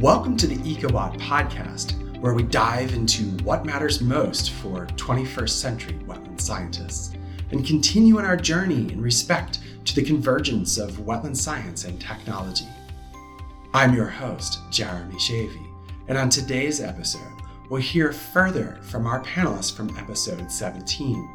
Welcome to the EcoBot podcast, where we dive into what matters most for 21st century wetland scientists and continue on our journey in respect to the convergence of wetland science and technology. I'm your host, Jeremy Schewe, and on today's episode, we'll hear further from our panelists from episode 17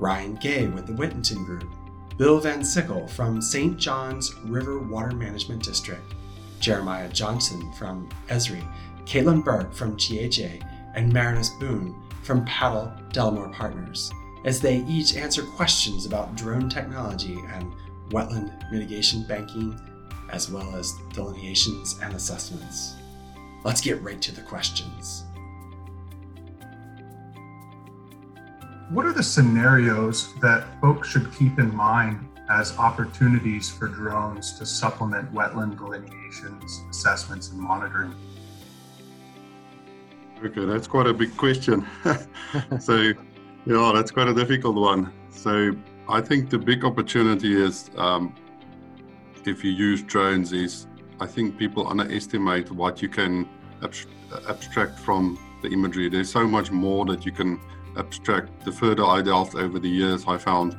Ryan Gay with the Whitenton Group, Bill VanSickle from St. Johns River Water Management District, Jeremiah Johnson from Esri, Caitlin Burke from GHA, and Marinus Boon from Pattle Delamore Partners, as they each answer questions about drone technology and wetland mitigation banking, as well as delineations and assessments. Let's get right to the questions. What are the scenarios that folks should keep in mind as opportunities for drones to supplement wetland delineations, assessments, and monitoring? Okay, that's quite a big question. so, yeah, that's quite a difficult one. So, I think the big opportunity is um, if you use drones, is I think people underestimate what you can abstract from the imagery. There's so much more that you can abstract. The further I delved over the years, I found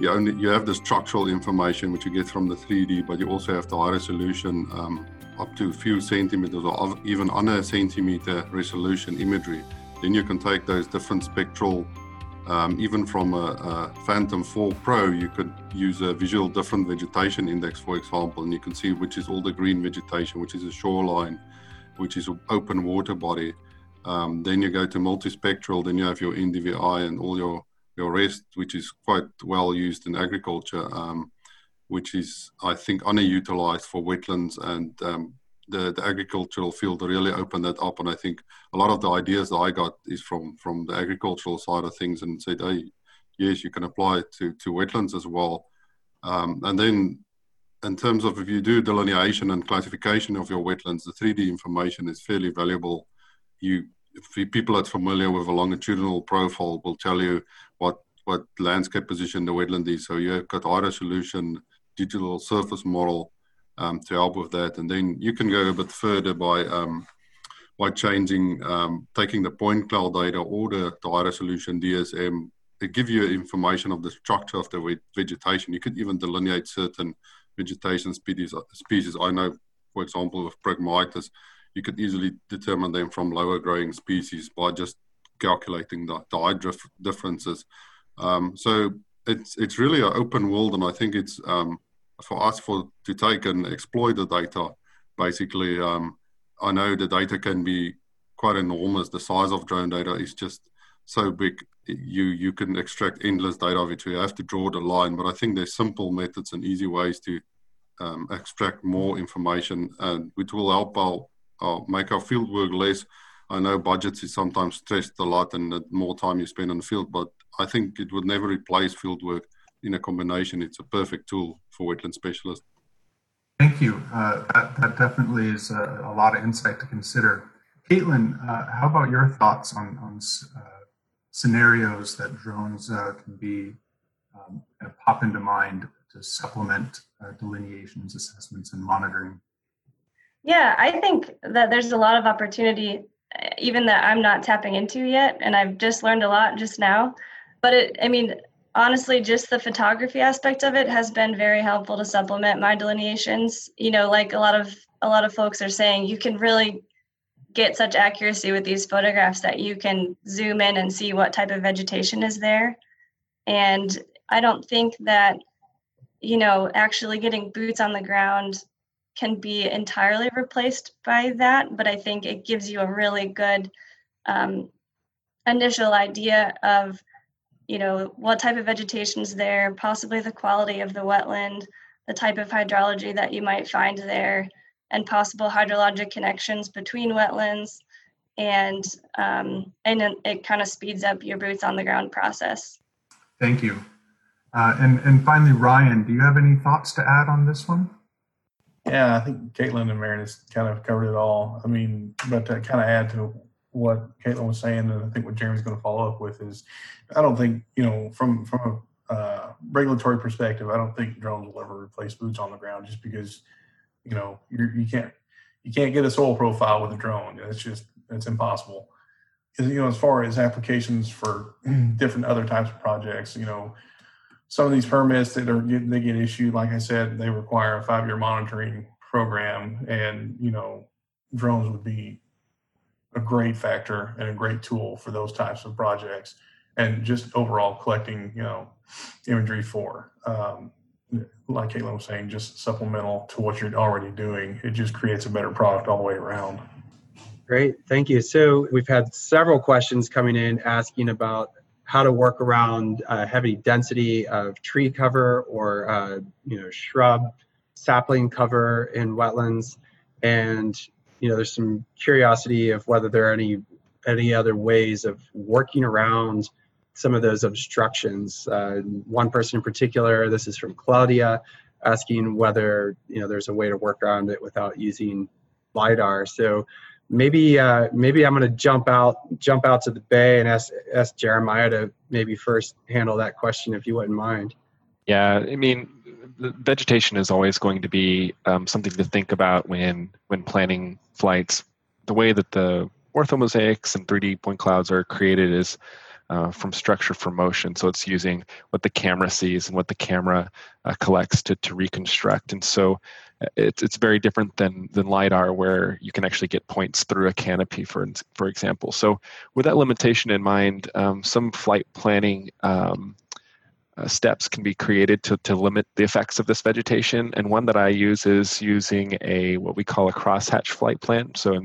you only you have the structural information which you get from the 3D, but you also have the high resolution um, up to a few centimeters or even under a centimeter resolution imagery. Then you can take those different spectral, um, even from a, a, Phantom 4 Pro, you could use a visual different vegetation index, for example, and you can see which is all the green vegetation, which is a shoreline, which is an open water body. Um, then you go to multispectral, then you have your NDVI and all your your rest, which is quite well used in agriculture, um, which is, I think, underutilized for wetlands. And um, the, the agricultural field really opened that up. And I think a lot of the ideas that I got is from, from the agricultural side of things and said, hey, yes, you can apply it to, to wetlands as well. Um, and then in terms of if you do delineation and classification of your wetlands, the 3D information is fairly valuable. You people that's familiar with a longitudinal profile will tell you what what landscape position the wetland is. So you've got high resolution digital surface model um, to help with that, and then you can go a bit further by um, by changing um, taking the point cloud data or the, the high resolution DSM. to give you information of the structure of the vegetation. You could even delineate certain vegetation species. Species I know, for example, with Phragmites, you could easily determine them from lower growing species by just calculating the, the height differences. Um, so it's it's really an open world, and I think it's um, for us for to take and exploit the data. Basically, um, I know the data can be quite enormous. The size of drone data is just so big. You you can extract endless data of it. You have to draw the line. But I think there's simple methods and easy ways to um, extract more information, and which will help our uh, make our field work less. I know budgets is sometimes stressed a lot and the more time you spend on the field, but I think it would never replace field work in a combination. It's a perfect tool for wetland specialists. Thank you. Uh, that, that, definitely is a, a, lot of insight to consider. Caitlin, uh, how about your thoughts on, on uh, scenarios that drones uh, can be um, kind of pop into mind to supplement uh, delineations, assessments, and monitoring? Yeah, I think that there's a lot of opportunity, eh, even that I'm not tapping into yet. And I've just learned a lot just now. But it, I mean, honestly, just the photography aspect of it has been very helpful to supplement my delineations. You know, like a lot of a lot of folks are saying, you can really get such accuracy with these photographs that you can zoom in and see what type of vegetation is there. And I don't think that, you know, actually getting boots on the ground can be entirely replaced by that, but I think it gives you a really good um, initial idea of, you know, what type of vegetation is there, possibly the quality of the wetland, the type of hydrology that you might find there, and possible hydrologic connections between wetlands. And um, and it, kind of speeds up your boots on the ground process. Thank you. Uh, and and finally, Ryan, do you have any thoughts to add on this one? Yeah, I think Caitlin and Marinus kind of covered it all. I mean, but to kind of add to what Caitlin was saying, and I think what Jeremy's going to follow up with is, I don't think you know from from a uh, regulatory perspective, I don't think drones will ever replace boots on the ground just because you know you're, you can't you can't get a soil profile with a drone. It's just it's impossible. You know, as far as applications for different other types of projects, you know, some of these permits that are they get issued, like I said, they require a five-year monitoring program, and you know, drones would be a great factor and a great tool for those types of projects, and just overall collecting, you know, imagery for. Um, like Caitlin was saying, just supplemental to what you're already doing. It just creates a better product all the way around. Great, thank you. So we've had several questions coming in asking about how to work around uh, heavy density of tree cover or uh, you know shrub sapling cover in wetlands. And you know there's some curiosity of whether there are any any other ways of working around some of those obstructions. Uh, one person in particular this is from claudia asking whether you know there's a way to work around it without using lidar. So maybe uh, maybe I'm going to jump out jump out to the bay and ask ask Jeremiah to maybe first handle that question if you wouldn't mind. Yeah, I mean, vegetation is always going to be um, something to think about when when planning flights. The way that the orthomosaics and 3D point clouds are created is uh, from structure from motion. So it's using what the camera sees and what the camera uh, collects to, to reconstruct. And so it's it's very different than than lidar where you can actually get points through a canopy for for example so with that limitation in mind um, some flight planning um, uh, steps can be created to, to limit the effects of this vegetation and one that i use is using a what we call a crosshatch flight plan so in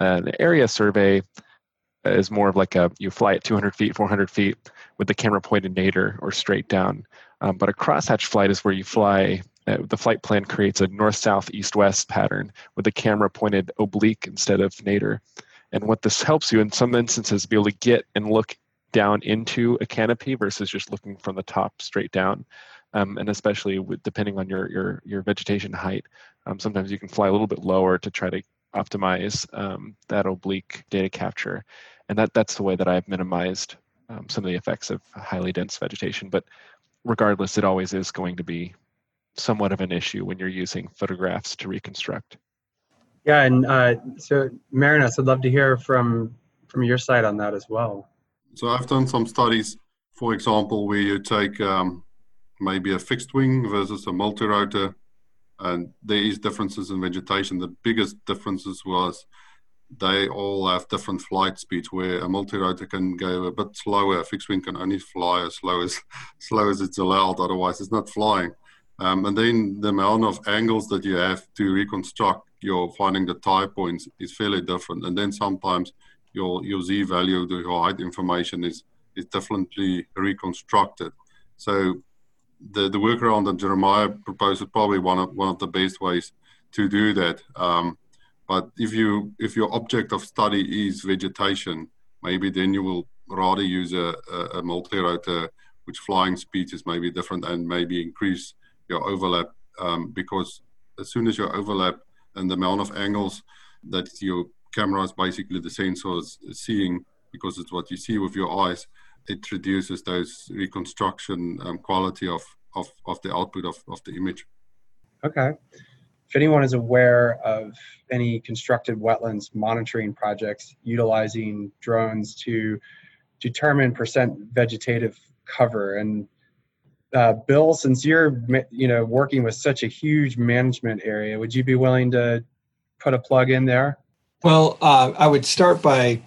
uh, an area survey is more of like a you fly at 200 feet 400 feet with the camera pointed nadir or straight down. Um, but a crosshatch flight is where you fly uh, the flight plan creates a north south east west pattern with the camera pointed oblique instead of nadir. And what this helps you in some instances be able to get and look down into a canopy versus just looking from the top straight down. Um, and especially with, depending on your your your vegetation height um, sometimes you can fly a little bit lower to try to optimize um, that oblique data capture and that that's the way that i've minimized um, some of the effects of highly dense vegetation but regardless it always is going to be somewhat of an issue when you're using photographs to reconstruct. Yeah, and uh, so Marinus, I'd love to hear from from your side on that as well. So I've done some studies, for example, where you take um, maybe a fixed wing versus a multi-rotor, and there is differences in vegetation. The biggest differences was they all have different flight speeds where a multi-rotor can go a bit slower a fixed wing can only fly as slow as slow as it's allowed otherwise it's not flying um, and then the amount of angles that you have to reconstruct your finding the tie points is fairly different. And then sometimes your your z value, the height information is is differently reconstructed. So the the workaround that Jeremiah proposed is probably one of one of the best ways to do that. Um, but if you if your object of study is vegetation, maybe then you will rather use a, a, a multi-rotor which flying speed is maybe different and maybe increase your overlap um, because as soon as you overlap and the amount of angles that your camera is basically the sensor is seeing because it's what you see with your eyes, it reduces those reconstruction um, quality of, of, of the output of, of the image. Okay. If anyone is aware of any constructed wetlands monitoring projects utilizing drones to determine percent vegetative cover and uh, Bill, since you're you know working with such a huge management area, would you be willing to put a plug in there? Well, uh, I would start by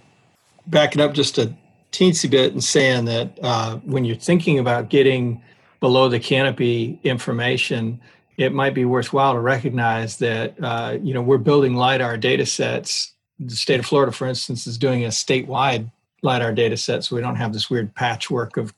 backing up just a teensy bit and saying that uh, when you're thinking about getting below the canopy information, it might be worthwhile to recognize that uh, you know we're building lidar data sets. The state of Florida, for instance, is doing a statewide lidar data set, so we don't have this weird patchwork of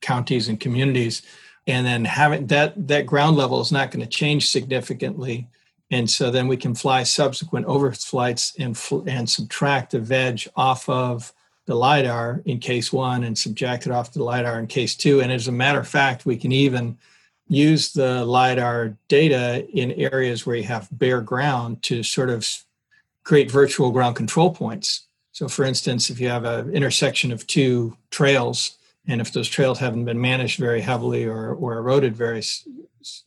counties and communities. And then having that that ground level is not going to change significantly. And so then we can fly subsequent overflights and and subtract the veg off of the lidar in case one and subtract it off the lidar in case two. And as a matter of fact we can even use the lidar data in areas where you have bare ground to sort of create virtual ground control points so for instance if you have an intersection of two trails and if those trails haven't been managed very heavily or, or eroded very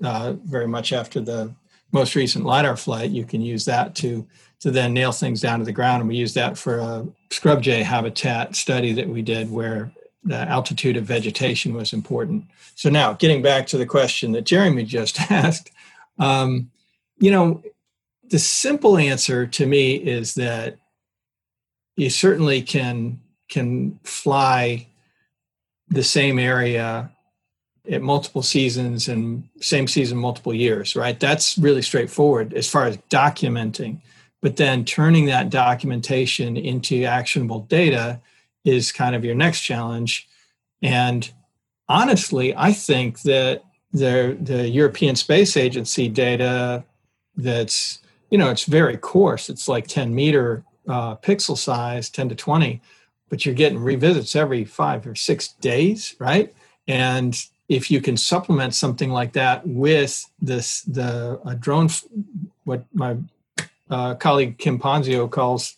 uh, very much after the most recent lidar flight, you can use that to to then nail things down to the ground. And we use that for a scrub jay habitat study that we did where the altitude of vegetation was important. So now, getting back to the question that Jeremy just asked, um, you know, the simple answer to me is that you certainly can can fly the same area at multiple seasons and same season multiple years right that's really straightforward as far as documenting but then turning that documentation into actionable data is kind of your next challenge. And honestly i think that the the european space agency data that's you know it's very coarse. It's like 10 meter uh, pixel size 10 to 20 but you're getting revisits every five or six days right? And if you can supplement something like that with this the drone what my uh, colleague kim ponzio calls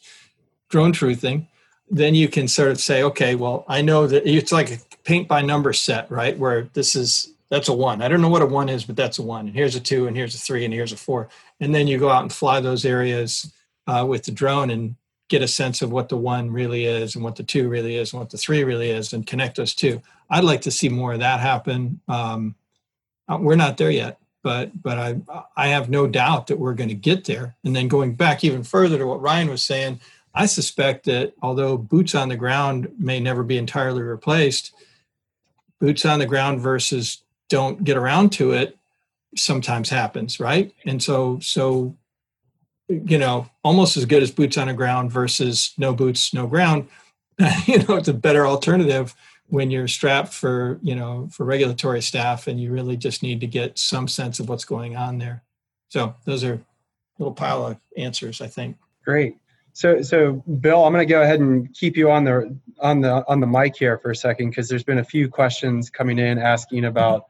drone truthing then you can sort of say okay well i know that it's like a paint by number set right where this is that's a one i don't know what a one is but that's a one and here's a two and here's a three and here's a four and then you go out and fly those areas uh, with the drone and get a sense of what the one really is and what the two really is and what the three really is and connect those two. I'd like to see more of that happen. Um, uh, we're not there yet, but but I I have no doubt that we're going to get there. And then going back even further to what Ryan was saying, I suspect that although boots on the ground may never be entirely replaced, boots on the ground versus don't get around to it sometimes happens, right? And so so you know, almost as good as boots on the ground versus no boots, no ground. you know, it's a better alternative when you're strapped for, you know, for regulatory staff and you really just need to get some sense of what's going on there. So those are a little pile of answers, I think. Great. So, so Bill, I'm going to go ahead and keep you on the on the on the mic here for a second because there's been a few questions coming in asking about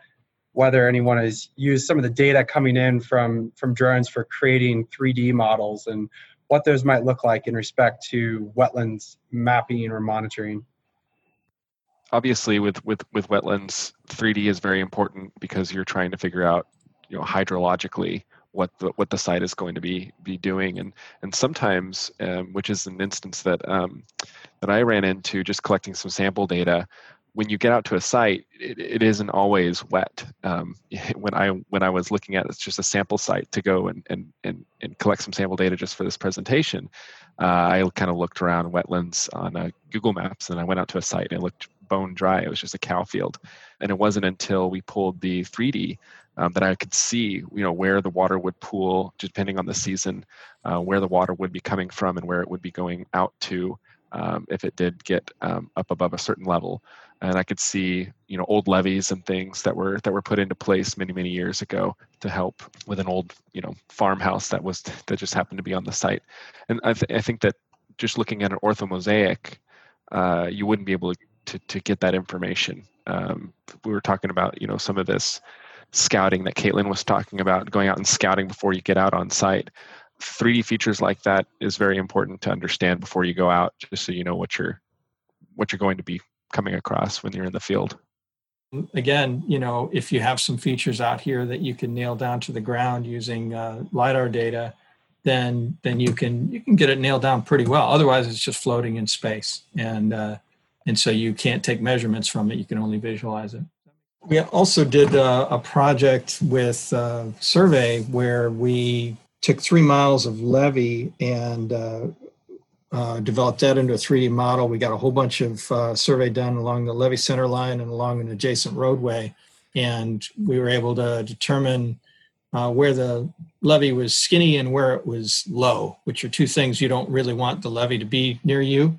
whether anyone has used some of the data coming in from from drones for creating 3D models and what those might look like in respect to wetlands mapping or monitoring. Obviously, with with with wetlands, 3D is very important because you're trying to figure out, you know, hydrologically what the what the site is going to be be doing, and and sometimes, um, which is an instance that um, that I ran into, just collecting some sample data when you get out to a site, it, it isn't always wet. Um, when I when I was looking at it's just a sample site to go and and and, and collect some sample data just for this presentation, uh, I kind of looked around wetlands on uh, Google Maps, and I went out to a site and it looked bone dry. It was just a cow field, and it wasn't until we pulled the 3D um, that I could see, you know, where the water would pool, depending on the season, uh, where the water would be coming from and where it would be going out to um, if it did get um, up above a certain level and I could see you know old levees and things that were that were put into place many many years ago to help with an old you know farmhouse that was that just happened to be on the site, and I, th- I think that just looking at an orthomosaic, uh, you wouldn't be able to to get that information. Um, we were talking about you know some of this scouting that Caitlin was talking about, going out and scouting before you get out on site. 3D features like that is very important to understand before you go out, just so you know what you're what you're going to be coming across when you're in the field. Again you know if you have some features out here that you can nail down to the ground using uh, lidar data then then you can you can get it nailed down pretty well. Otherwise it's just floating in space. And uh, and so you can't take measurements from it. You can only visualize it we also did uh, a project with uh, survey where we took three miles of levee and uh, uh, developed that into a 3D model. We got a whole bunch of uh, survey done along the levee center line and along an adjacent roadway. And we were able to determine uh, where the levee was skinny and where it was low, which are two things you don't really want the levee to be near you.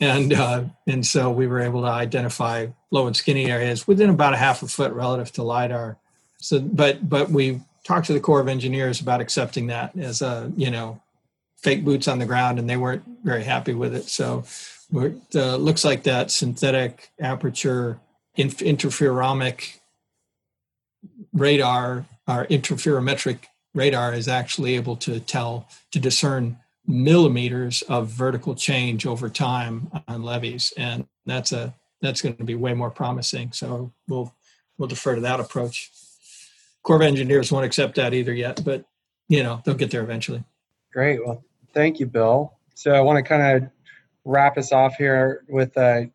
And, uh, and so we were able to identify low and skinny areas within about a half a foot relative to LIDAR. So, but, but we talked to the Corps of Engineers about accepting that as a, you know, fake boots on the ground and they weren't very happy with it. So it uh, looks like that synthetic aperture inf- radar, our interferometric radar is actually able to tell, to discern millimeters of vertical change over time on levees. And that's a, that's going to be way more promising. So we'll, we'll defer to that approach. Corps of Engineers won't accept that either yet, but you know they'll get there eventually. Great. Well, thank you, Bill. So I want to kind of wrap us off here with a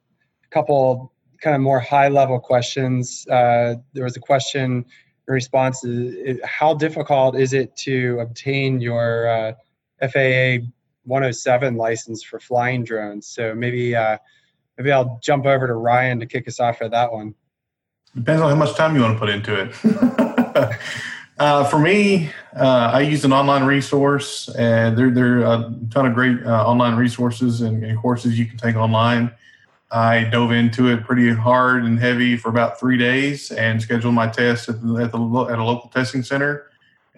couple kind of more high level questions. Uh, there was a question in response to how difficult is it to obtain your uh, FAA 107 license for flying drones? So maybe uh, maybe I'll jump over to Ryan to kick us off for that one. Depends on how much time you want to put into it. uh, for me, uh, I use an online resource, and there, there are a ton of great uh, online resources and, and, courses you can take online. I dove into it pretty hard and heavy for about three days and scheduled my test at, at, the, at a local testing center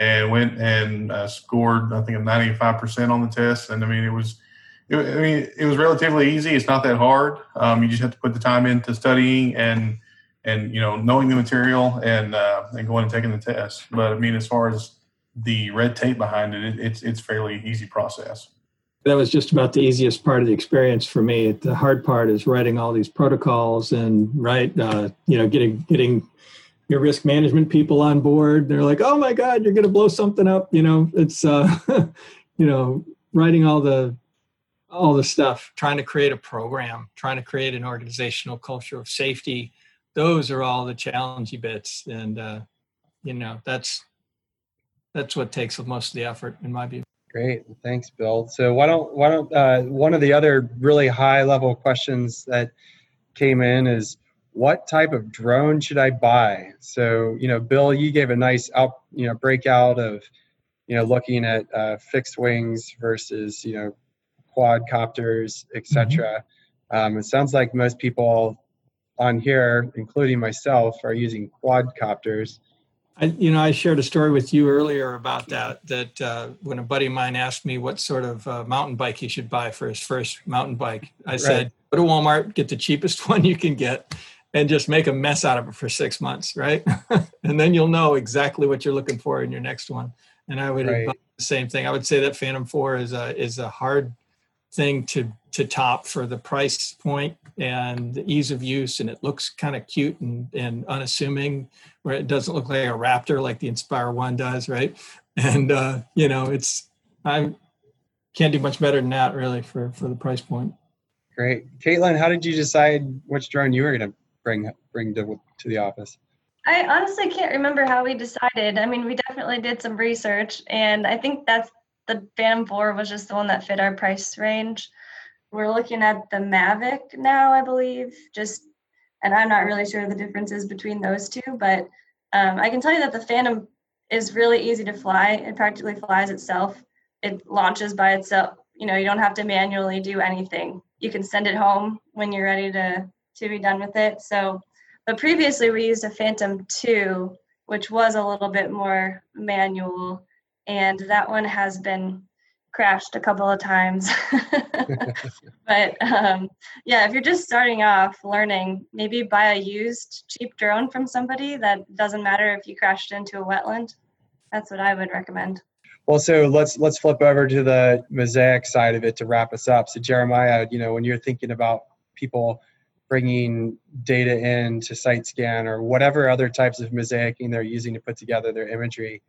and went and uh, scored, I think, a 95% on the test. And I mean, it was, it, I mean, it was relatively easy. It's not that hard. Um, you just have to put the time into studying and, and, you know, knowing the material and, uh, and going and taking the test. But I mean, as far as the red tape behind it, it it's, it's fairly easy process that was just about the easiest part of the experience for me. The hard part is writing all these protocols and right, uh, you know, getting getting your risk management people on board. They're like, "Oh my God, you're going to blow something up!" You know, it's uh, you know, writing all the all the stuff, trying to create a program, trying to create an organizational culture of safety. Those are all the challenging bits, and uh, you know, that's that's what takes most of the effort, in my view. Great, thanks, Bill. So why don't why don't uh, one of the other really high level questions that came in is what type of drone should I buy? So you know, Bill, you gave a nice out you know breakout of you know looking at uh, fixed wings versus you know quadcopters, etc. Mm-hmm. Um, it sounds like most people on here, including myself, are using quadcopters. I, you know, I shared a story with you earlier about that. That uh, when a buddy of mine asked me what sort of uh, mountain bike he should buy for his first mountain bike, I right. said, "Go to Walmart, get the cheapest one you can get, and just make a mess out of it for six months, right? and then you'll know exactly what you're looking for in your next one." And I would right. the same thing. I would say that Phantom Four is a is a hard thing to to top for the price point and the ease of use and it looks kind of cute and, and unassuming where it doesn't look like a raptor like the inspire one does right and uh, you know it's i can't do much better than that really for for the price point great caitlin how did you decide which drone you were going to bring bring to, to the office i honestly can't remember how we decided i mean we definitely did some research and i think that's the Phantom 4 was just the one that fit our price range. We're looking at the Mavic now, I believe, just, and I'm not really sure the differences between those two, but um, I can tell you that the Phantom is really easy to fly. It practically flies itself. It launches by itself. You know, you don't have to manually do anything. You can send it home when you're ready to to be done with it. So, but previously we used a Phantom 2, which was a little bit more manual and that one has been crashed a couple of times. but um, yeah, if you're just starting off learning, maybe buy a used cheap drone from somebody. That doesn't matter if you crashed into a wetland. That's what I would recommend. Well, so let's let's flip over to the mosaic side of it to wrap us up. So Jeremiah, you know, when you're thinking about people bringing data in to SiteScan or whatever other types of mosaicing they're using to put together their imagery,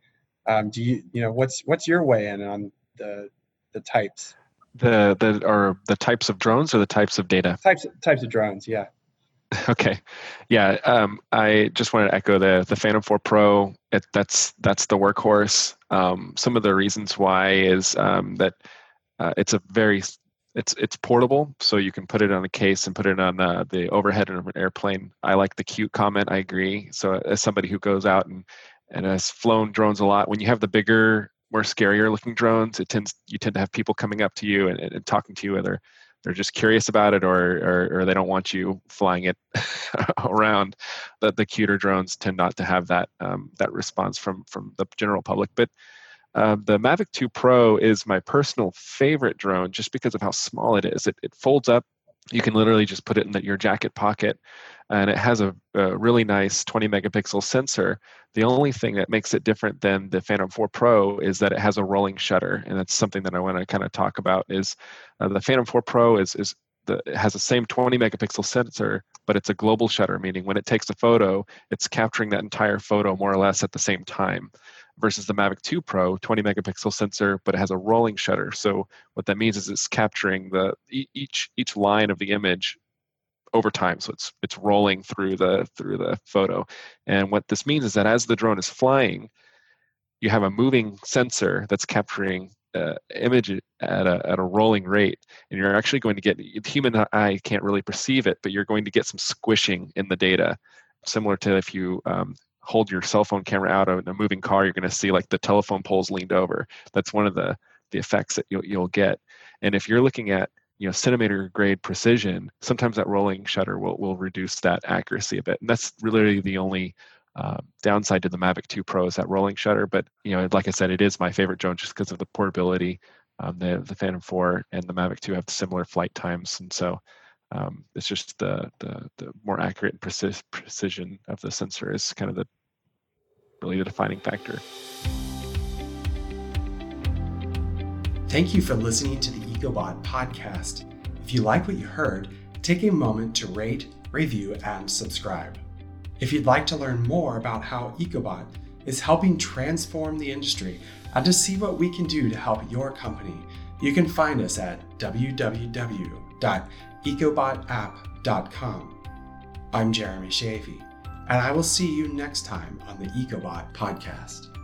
um, do you you know what's what's your way in on the the types? The the or the types of drones or the types of data? Types types of drones, yeah. Okay, yeah. Um, I just want to echo the the Phantom 4 Pro. It, that's that's the workhorse. Um, some of the reasons why is um, that uh, it's a very it's it's portable, so you can put it on a case and put it on the overhead of an airplane. I like the cute comment. I agree. So as somebody who goes out and and has flown drones a lot. When you have the bigger, more scarier looking drones, it tends you tend to have people coming up to you and, and talking to you whether they're just curious about it or or, or they don't want you flying it around. The, the cuter drones tend not to have that um, that response from from the general public, but. Uh, the Mavic 2 Pro is my personal favorite drone just because of how small it is. It, it folds up. You can literally just put it in the, your jacket pocket and it has a, a, really nice 20 megapixel sensor. The only thing that makes it different than the phantom 4 pro is that it has a rolling shutter and that's something that i want to kind of talk about is uh, the phantom 4 pro is, is the, it has the same 20 megapixel sensor but it's a global shutter meaning when it takes a photo it's capturing that entire photo more or less at the same time versus the Mavic 2 Pro, 20 megapixel sensor, but it has a rolling shutter. So what that means is it's capturing the each each line of the image over time. So it's it's rolling through the through the photo. And what this means is that as the drone is flying, you have a moving sensor that's capturing uh, image at a, at a rolling rate and you're actually going to get the human eye can't really perceive it but you're going to get some squishing in the data similar to if you um, hold your cell phone camera out in a moving car you're going to see like the telephone poles leaned over. That's one of the the effects that you'll, you'll get. And if you're looking at you know centimeter grade precision sometimes that rolling shutter will, will reduce that accuracy a bit. And that's really the only uh, downside to the Mavic 2 Pro is that rolling shutter, but you know, like I said, it is my favorite drone just because of the portability. Um, the the Phantom 4 and the Mavic 2 have similar flight times, and so um, it's just the, the the more accurate and precis- precision of the sensor is kind of the really the defining factor. Thank you for listening to the EcoBot podcast. If you like what you heard, take a moment to rate, review, and subscribe. If you'd like to learn more about how EcoBot is helping transform the industry and to see what we can do to help your company, you can find us at www.ecobotapp.com. I'm Jeremy Schewe, and I will see you next time on the EcoBot podcast.